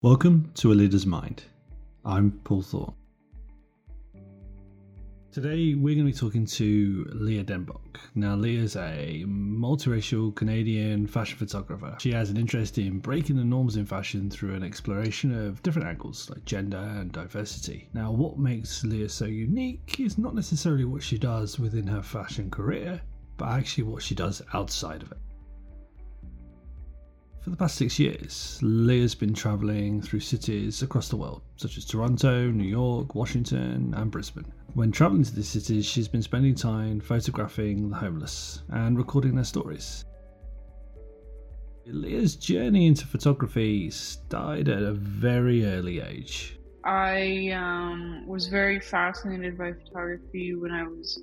Welcome to A Leader's Mind. I'm Paul Thorne. Today we're going to be talking to Leah Den Bok. Now, Leah's a multiracial Canadian fashion photographer. She has an interest in breaking the norms in fashion through an exploration of different angles like gender and diversity. Now, what makes Leah so unique is not necessarily what she does within her fashion career, but actually what she does outside of it. For the past six years, Leah's been travelling through cities across the world, such as Toronto, New York, Washington, and Brisbane. When travelling to these cities, she's been spending time photographing the homeless and recording their stories. Leah's journey into photography started at a very early age. I um, was very fascinated by photography when I was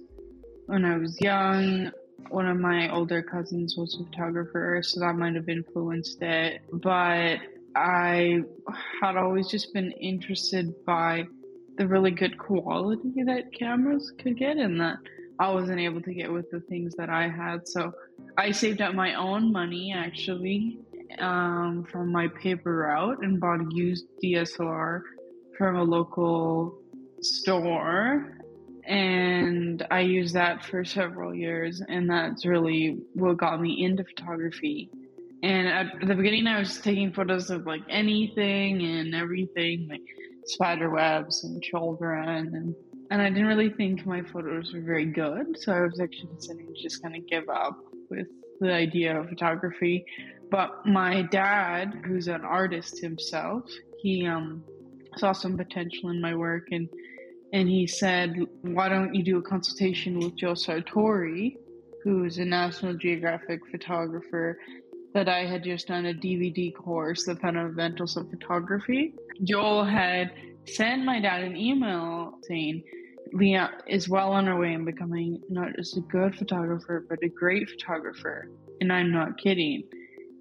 when I was young one of my older cousins was a photographer, so that might have influenced it. But I had always just been interested by the really good quality that cameras could get and that I wasn't able to get with the things that I had. So I saved up my own money actually um, from my paper route and bought a used DSLR from a local store and I used that for several years, and that's really what got me into photography. And at the beginning, I was taking photos of like anything and everything, like spider webs and children, and and I didn't really think my photos were very good, so I was actually considering just kind of give up with the idea of photography. But my dad, who's an artist himself, he um, saw some potential in my work and and he said, "Why don't you do a consultation with Joel Sartore, who's a National Geographic photographer?" That I had just done a DVD course, The Fundamentals of Photography. Joel had sent my dad an email saying, Leah is well on her way in becoming not just a good photographer, but a great photographer. And I'm not kidding.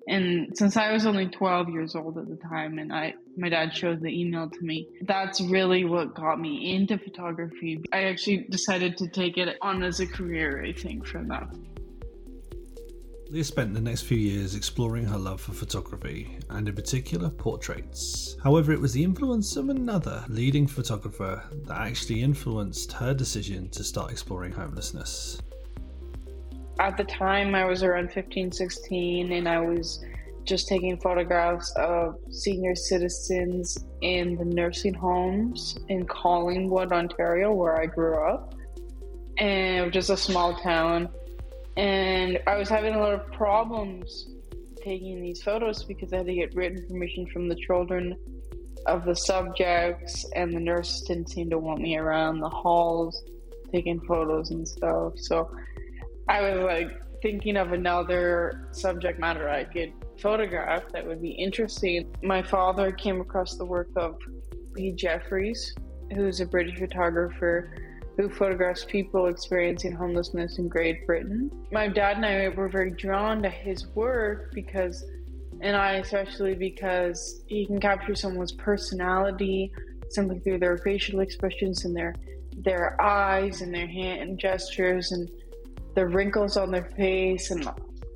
And since I was only 12 years old at the time and I my dad showed the email to me, that's really what got me into photography. I actually decided to take it on as a career, I think, from that. Leah spent the next few years exploring her love for photography, and in particular portraits. However, it was the influence of another leading photographer that actually influenced her decision to start exploring homelessness at the time I was around 15, 16, and I was just taking photographs of senior citizens in the nursing homes in Collingwood, Ontario, where I grew up. And just a small town. And I was having a lot of problems taking these photos because I had to get written permission from the children of the subjects, and the nurses didn't seem to want me around the halls taking photos and stuff. So I was like thinking of another subject matter I could photograph that would be interesting. My father came across the work of Lee Jeffries, who's a British photographer who photographs people experiencing homelessness in Great Britain. My dad and I were very drawn to his work because, and I especially because he can capture someone's personality simply through their facial expressions and their their eyes and their hand gestures and the wrinkles on their face, and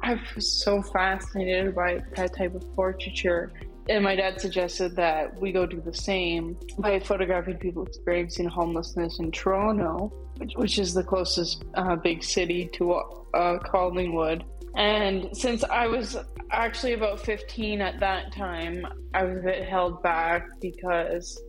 I was so fascinated by that type of portraiture. And my dad suggested that we go do the same by photographing people experiencing homelessness in Toronto, which, which is the closest uh, big city to uh, Collingwood. And since I was actually about 15 at that time, I was a bit held back because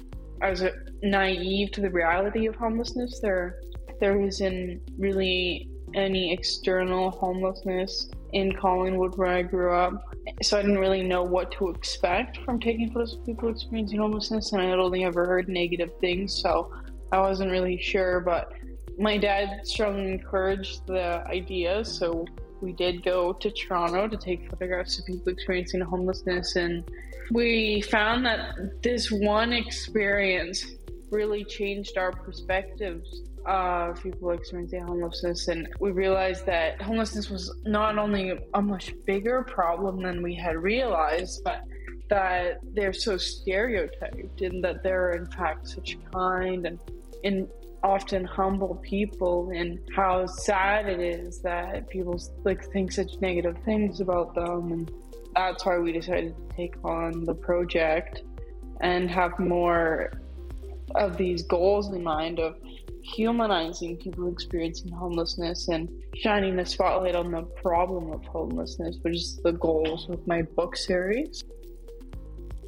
I was naive to the reality of homelessness. There, there isn't really any external homelessness in Collingwood where I grew up. So I didn't really know what to expect from taking photos of people experiencing homelessness, and I had only ever heard negative things, so I wasn't really sure. But my dad strongly encouraged the idea, so we did go to Toronto to take photographs of people experiencing homelessness, and we found that this one experience really changed our perspectives of people experiencing homelessness, and we realized that homelessness was not only a much bigger problem than we had realized, but that they're so stereotyped, and that they're in fact such kind and, and often humble people, and how sad it is that people like think such negative things about them, and that's why we decided to take on the project and have more of these goals in mind of humanizing people experiencing homelessness and shining the spotlight on the problem of homelessness, which is the goals of my book series.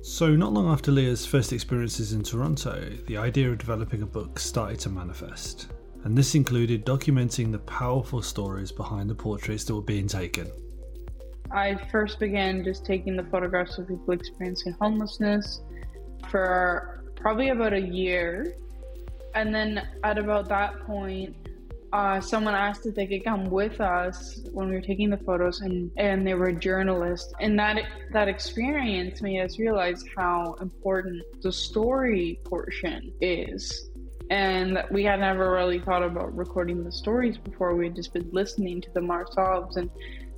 So, not long after Leah's first experiences in Toronto, the idea of developing a book started to manifest. And this included documenting the powerful stories behind the portraits that were being taken. I first began just taking the photographs of people experiencing homelessness for probably about a year. And then at about that point, uh, someone asked if they could come with us when we were taking the photos, and, and they were journalists. And that that experience made us realize how important the story portion is. And we had never really thought about recording the stories before. We had just been listening to them ourselves. And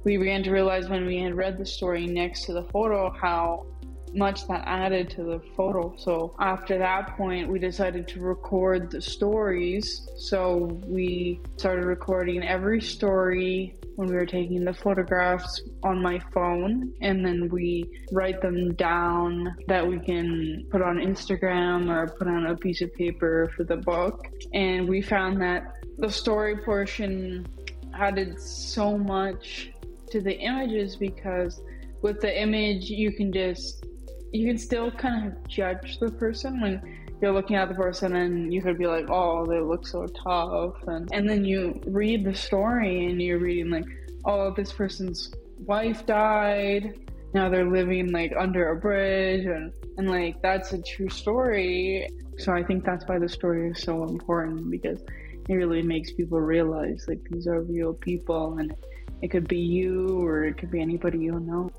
we began to realize when we had read the story next to the photo how much that added to the photo. So after that point, we decided to record the stories. So we started recording every story when we were taking the photographs on my phone and then we write them down that we can put on Instagram or put on a piece of paper for the book. And we found that the story portion added so much to the images because with the image you can just you can still kind of judge the person when you're looking at the person and you could be like, oh, they look so tough. And, and then you read the story and you're reading, like, oh, this person's wife died. Now they're living like under a bridge. And, and like, that's a true story. So I think that's why the story is so important because it really makes people realize like these are real people and it could be you or it could be anybody you know.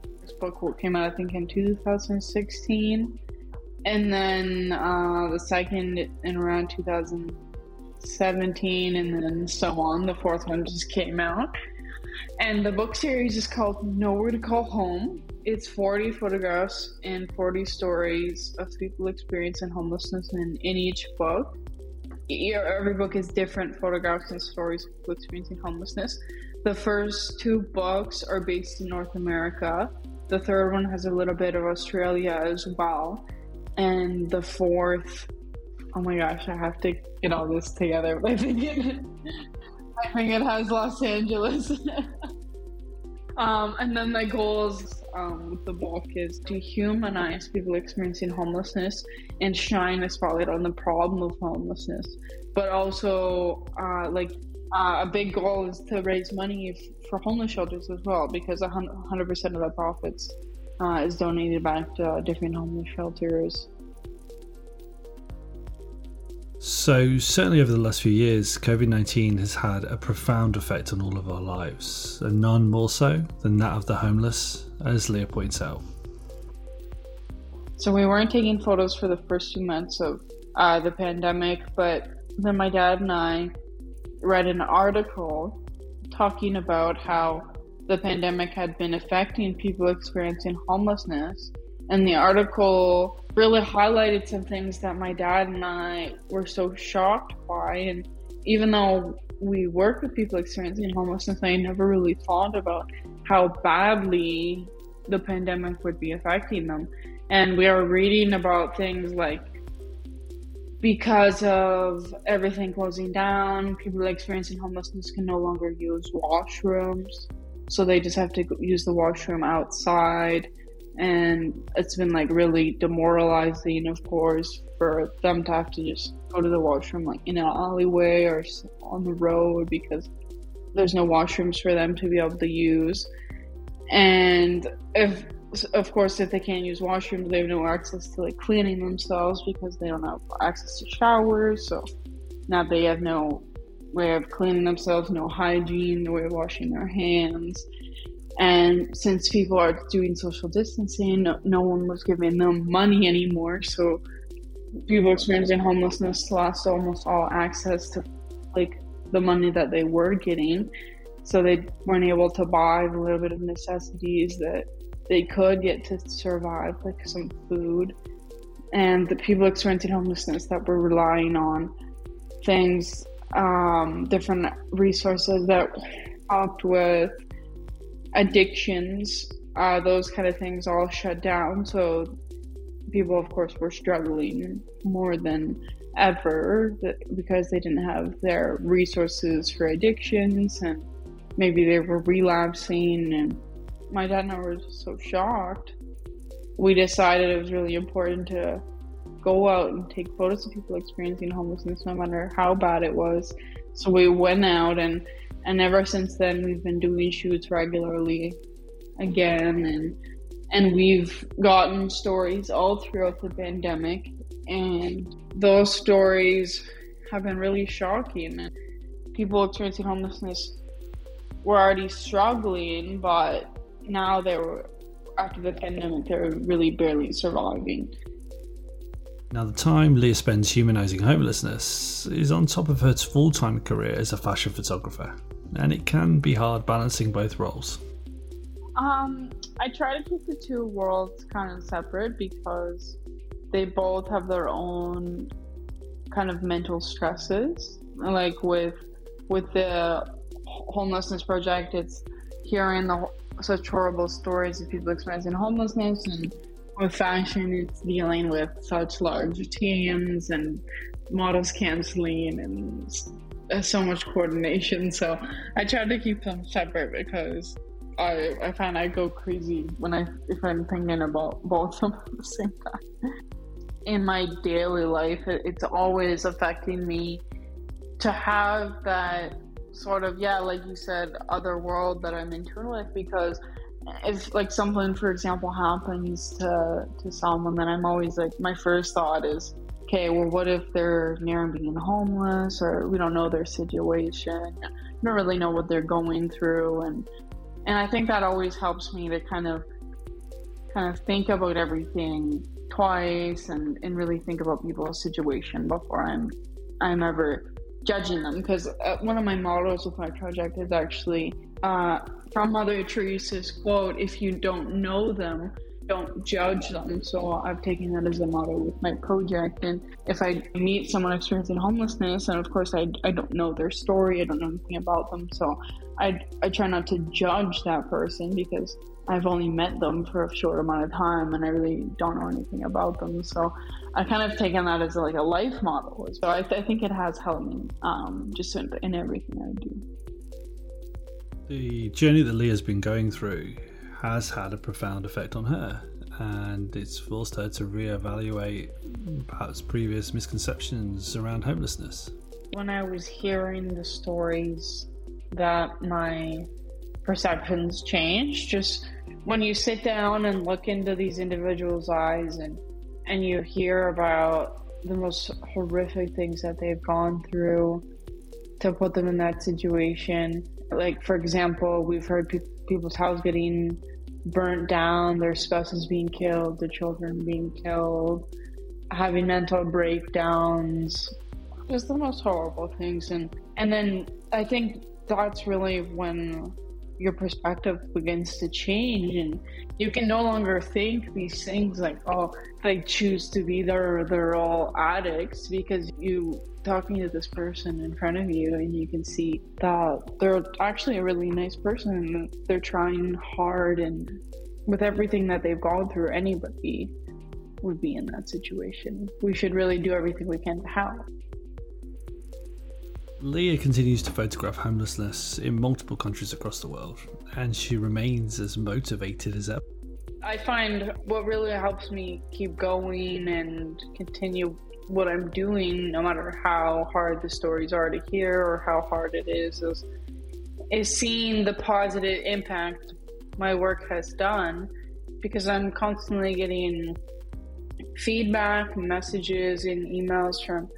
Book came out, I think, in 2016. And then uh, the second in around 2017, and then so on. The fourth one just came out. And the book series is called Nowhere to Call Home. It's 40 photographs and 40 stories of people experiencing homelessness in, in each book. Every book is different photographs and stories of people experiencing homelessness. The first two books are based in North America. The third one has a little bit of Australia as well. And the fourth, oh my gosh, I have to get all this together. I think it, I think it has Los Angeles. um, and then my goals um, with the book is to humanize people experiencing homelessness and shine a spotlight on the problem of homelessness, but also uh, like uh, a big goal is to raise money f- for homeless shelters as well because 100% of the profits uh, is donated back to different homeless shelters. So, certainly over the last few years, COVID 19 has had a profound effect on all of our lives, and none more so than that of the homeless, as Leah points out. So, we weren't taking photos for the first two months of uh, the pandemic, but then my dad and I read an article talking about how the pandemic had been affecting people experiencing homelessness. And the article really highlighted some things that my dad and I were so shocked by. And even though we work with people experiencing homelessness, I never really thought about how badly the pandemic would be affecting them. And we are reading about things like because of everything closing down, people experiencing homelessness can no longer use washrooms. So they just have to use the washroom outside. And it's been like really demoralizing, of course, for them to have to just go to the washroom like in an alleyway or on the road because there's no washrooms for them to be able to use. And if of course, if they can't use washrooms, they have no access to like cleaning themselves because they don't have access to showers. So now they have no way of cleaning themselves, no hygiene, no way of washing their hands. And since people are doing social distancing, no, no one was giving them money anymore. So people experiencing homelessness lost almost all access to like the money that they were getting. So they weren't able to buy the little bit of necessities that they could get to survive, like some food, and the people experiencing homelessness that were relying on things, um, different resources that helped with addictions, uh, those kind of things all shut down. So people, of course, were struggling more than ever because they didn't have their resources for addictions and maybe they were relapsing. And my dad and I were so shocked. We decided it was really important to go out and take photos of people experiencing homelessness, no matter how bad it was. So we went out, and and ever since then, we've been doing shoots regularly again, and and we've gotten stories all throughout the pandemic, and those stories have been really shocking. And people experiencing homelessness were already struggling, but now they were after the pandemic, they're really barely surviving. Now, the time Leah spends humanizing homelessness is on top of her full time career as a fashion photographer, and it can be hard balancing both roles. Um, I try to keep the two worlds kind of separate because they both have their own kind of mental stresses. Like with with the homelessness project, it's hearing the such horrible stories of people experiencing homelessness, and with fashion, it's dealing with such large teams and models canceling and uh, so much coordination. So I try to keep them separate because I I find I go crazy when I if I'm thinking about both of them at the same time. In my daily life, it's always affecting me to have that sort of yeah, like you said, other world that I'm in tune with because if like something for example happens to to someone then i'm always like my first thought is okay well what if they're near being homeless or we don't know their situation we don't really know what they're going through and and i think that always helps me to kind of kind of think about everything twice and and really think about people's situation before i'm i'm ever judging them because uh, one of my models with my project is actually uh, from Mother Teresa's quote if you don't know them, don't judge them. So I've taken that as a model with my project. And if I meet someone experiencing homelessness, and of course I, I don't know their story, I don't know anything about them, so I, I try not to judge that person because I've only met them for a short amount of time and I really don't know anything about them. So I kind of taken that as like a life model. So I, th- I think it has helped me um, just in, in everything I do. The journey that Leah's been going through has had a profound effect on her, and it's forced her to reevaluate perhaps previous misconceptions around homelessness. When I was hearing the stories, that my perceptions changed. Just when you sit down and look into these individuals' eyes and and you hear about the most horrific things that they've gone through to put them in that situation like, for example, we've heard pe- people's houses getting burnt down, their spouses being killed, their children being killed, having mental breakdowns, just the most horrible things. And and then I think that's really when your perspective begins to change and you can no longer think these things like oh they choose to be there they're all addicts because you talking to this person in front of you and you can see that they're actually a really nice person and they're trying hard and with everything that they've gone through anybody would be in that situation. We should really do everything we can to help Leah continues to photograph homelessness in multiple countries across the world, and she remains as motivated as ever. I find what really helps me keep going and continue what I'm doing, no matter how hard the stories are to hear or how hard it is, is, is seeing the positive impact my work has done because I'm constantly getting feedback, messages, and emails from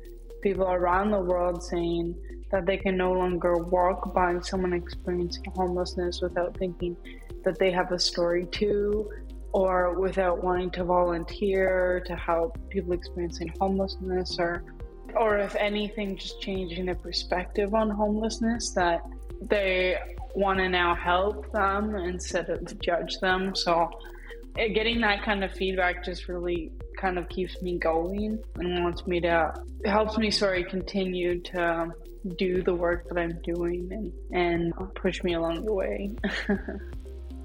people around the world saying that they can no longer walk by someone experiencing homelessness without thinking that they have a story too, or without wanting to volunteer to help people experiencing homelessness, or or if anything, just changing their perspective on homelessness that they want to now help them instead of judge them. So getting that kind of feedback just really kind of keeps me going and wants me to helps me sorry continue to do the work that I'm doing and, and push me along the way.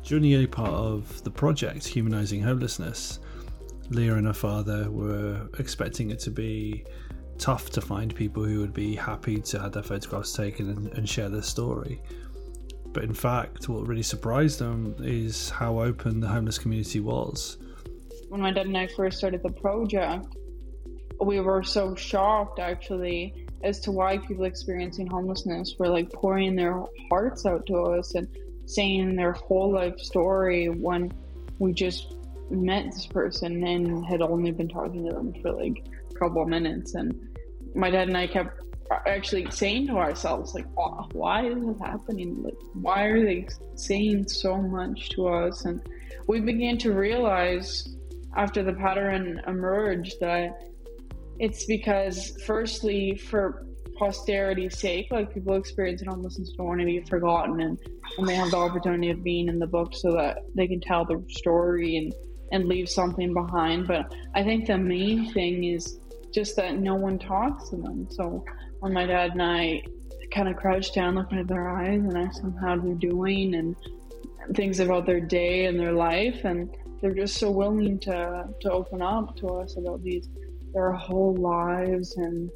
During the early part of the project, Humanizing Homelessness, Leah and her father were expecting it to be tough to find people who would be happy to have their photographs taken and, and share their story. But in fact, what really surprised them is how open the homeless community was. When my dad and I first started the project, we were so shocked actually as to why people experiencing homelessness were like pouring their hearts out to us and saying their whole life story when we just met this person and had only been talking to them for like a couple of minutes. And my dad and I kept actually saying to ourselves like why is this happening? Like why are they saying so much to us? And we began to realize after the pattern emerged that it's because firstly for posterity's sake like people experiencing homelessness don't want to be forgotten and, and they have the opportunity of being in the book so that they can tell their story and and leave something behind. But i think the main thing is just that no one talks to them. So when my dad and I kind of crouched down, looked into their eyes, and asked them how they're doing and things about their day and their life, and they're just so willing to to open up to us about these their whole lives and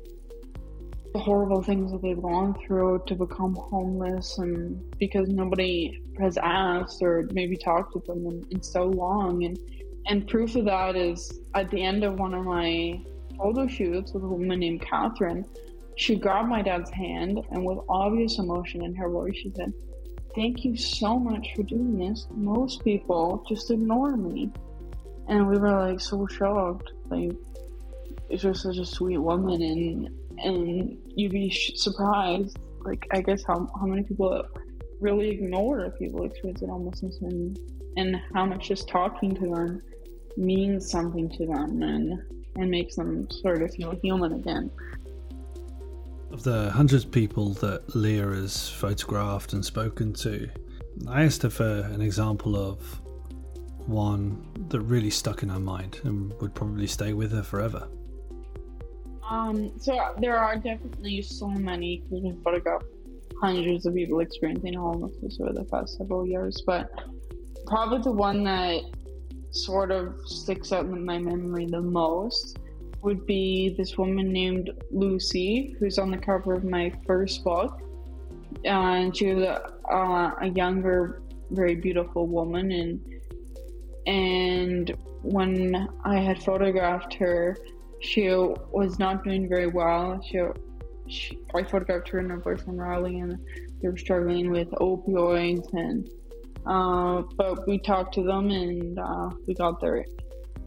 the horrible things that they've gone through to become homeless and because nobody has asked or maybe talked with them in, in so long and and proof of that is at the end of one of my photo shoots with a woman named Catherine she grabbed my dad's hand and, with obvious emotion in her voice, she said, Thank you so much for doing this. Most people just ignore me. And we were like so shocked. Like, it's just such a sweet woman, and and you'd be surprised. Like, I guess how, how many people really ignore people experiencing homelessness and, and how much just talking to them means something to them and, and makes them sort of feel human again. Of the hundreds of people that Leah has photographed and spoken to, I asked her for an example of one that really stuck in her mind and would probably stay with her forever. Um, so there are definitely so many because we photographed hundreds of people experiencing homelessness over the past several years, but probably the one that sort of sticks out in my memory the most would be this woman named Lucy, who's on the cover of my first book. and she was a, uh, a younger, very beautiful woman, and and when I had photographed her, she was not doing very well. She, she I photographed her and her boyfriend Riley, and they were struggling with opioids, and uh, but we talked to them and uh, we got their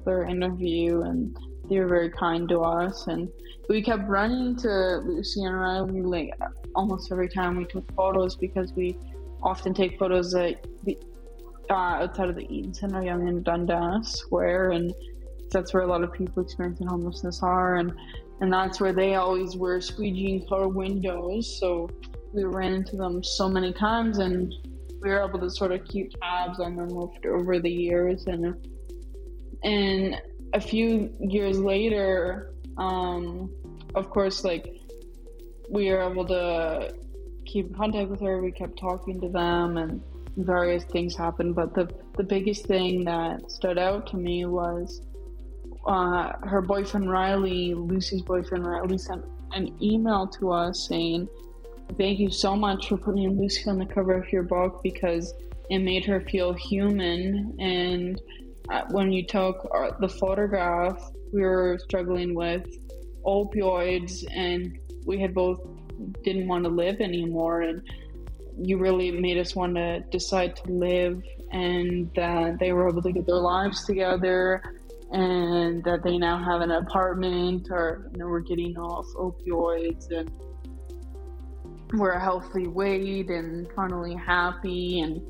their interview and they were very kind to us, and we kept running to Lucy and Riley like almost every time we took photos because we often take photos at the uh, outside of the Eaton Center, Yonge and Dundas Square, and that's where a lot of people experiencing homelessness are, and and that's where they always were squeegeeing car windows. So we ran into them so many times, and we were able to sort of keep tabs on them over the years, and and a few years later, um, of course, like we were able to keep in contact with her. We kept talking to them, and various things happened. But the the biggest thing that stood out to me was uh, her boyfriend Riley, Lucy's boyfriend Riley, sent an email to us saying, "Thank you so much for putting Lucy on the cover of your book because it made her feel human and." Uh, when you took uh, the photograph, we were struggling with opioids and we had both didn't want to live anymore. And you really made us want to decide to live and that they were able to get their lives together and that they now have an apartment or you know, we're getting off opioids and we're a healthy weight and finally happy. And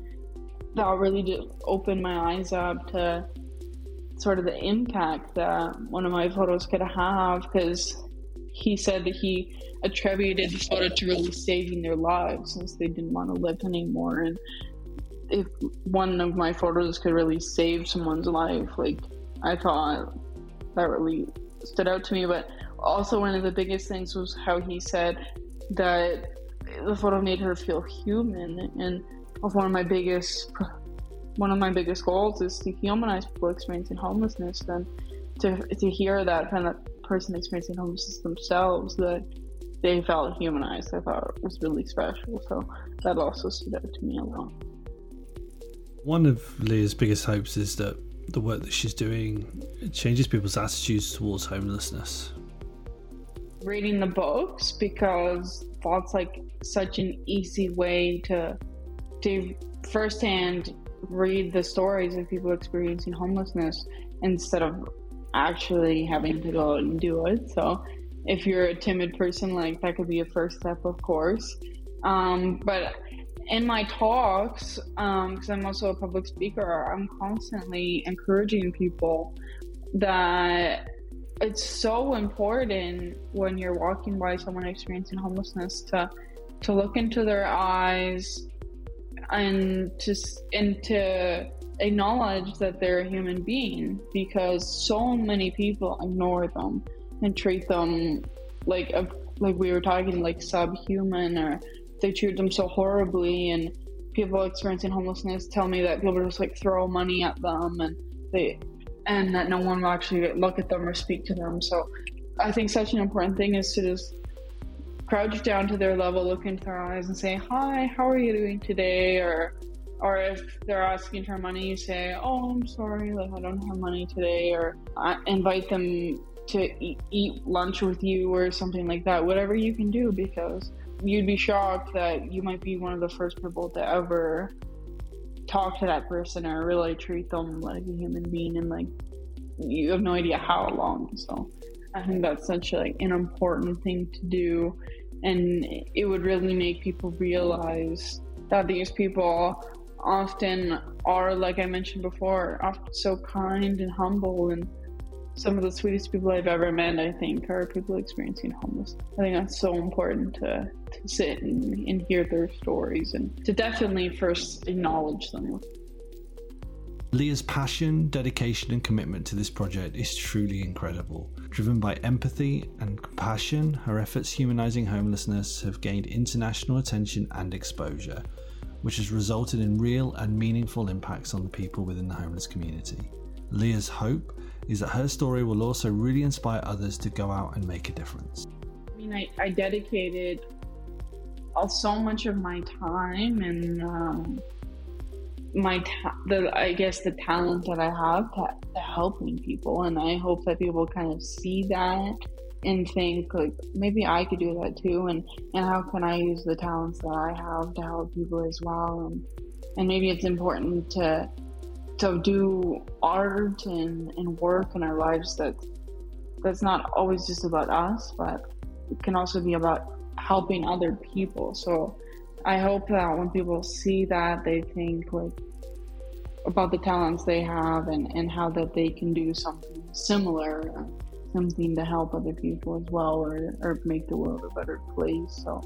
that really opened my eyes up to sort of the impact that one of my photos could have because he said that he attributed the photo to really saving their lives since they didn't want to live anymore. And if one of my photos could really save someone's life like i thought that really stood out to me but also one of the biggest things was how he said that the photo made her feel human and one of my biggest one of my biggest goals is to humanize people experiencing homelessness and to to hear that from the person experiencing homelessness themselves that they felt humanized, I thought was really special. So that also stood out to me a lot. One of Leah's biggest hopes is that the work that she's doing changes people's attitudes towards homelessness. Reading the books because that's like such an easy way to to firsthand read the stories of people experiencing homelessness instead of actually having to go out and do it. So if you're a timid person, like that could be a first step, of course. Um, but in my talks, because um, I'm also a public speaker, I'm constantly encouraging people that it's so important when you're walking by someone experiencing homelessness to to look into their eyes and to and to acknowledge that they're a human being because so many people ignore them and treat them like a, like we were talking like subhuman or they treat them so horribly and people experiencing homelessness tell me that people just like throw money at them and they and that no one will actually look at them or speak to them. So i think such an important thing is to just crouch down to their level look into their eyes and say hi how are you doing today? Or or if they're asking for money you say oh i'm sorry like i don't have money today or uh, invite them to eat, eat lunch with you or something like that whatever you can do because you'd be shocked that you might be one of the first people to ever talk to that person or really treat them like a human being and like you have no idea how long. So i think that's such like an important thing to do. And it would really make people realize that these people often are like i mentioned before often so kind and humble and some of the sweetest people I've ever met, I think, are people experiencing homelessness. I think that's so important to, to sit and, and hear their stories and to definitely first acknowledge them. Leah's passion, dedication, and commitment to this project is truly incredible. Driven by empathy and compassion, her efforts humanizing homelessness have gained international attention and exposure, which has resulted in real and meaningful impacts on the people within the homeless community. Leah's hope is that her story will also really inspire others to go out and make a difference. I mean, I, I dedicated so much of my time and um, my ta- the I guess the talent that I have to, to helping people, and I hope that people kind of see that and think like maybe I could do that too, and and how can I use the talents that I have to help people as well, and and maybe it's important to to do art and, and work in our lives that that's not always just about us, but it can also be about helping other people. So I hope that when people see that, they think like about the talents they have and, and how that they can do something similar, something to help other people as well, or, or make the world a better place. So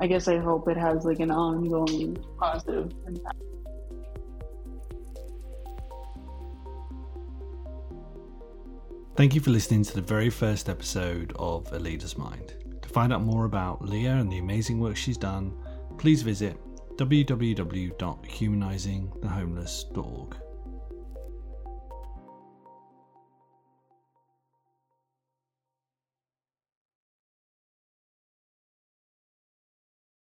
I guess I hope it has like an ongoing positive impact. Thank you for listening to the very first episode of A Leader's Mind. To find out more about Leah and the amazing work she's done, please visit www.humanizingthehomeless.org.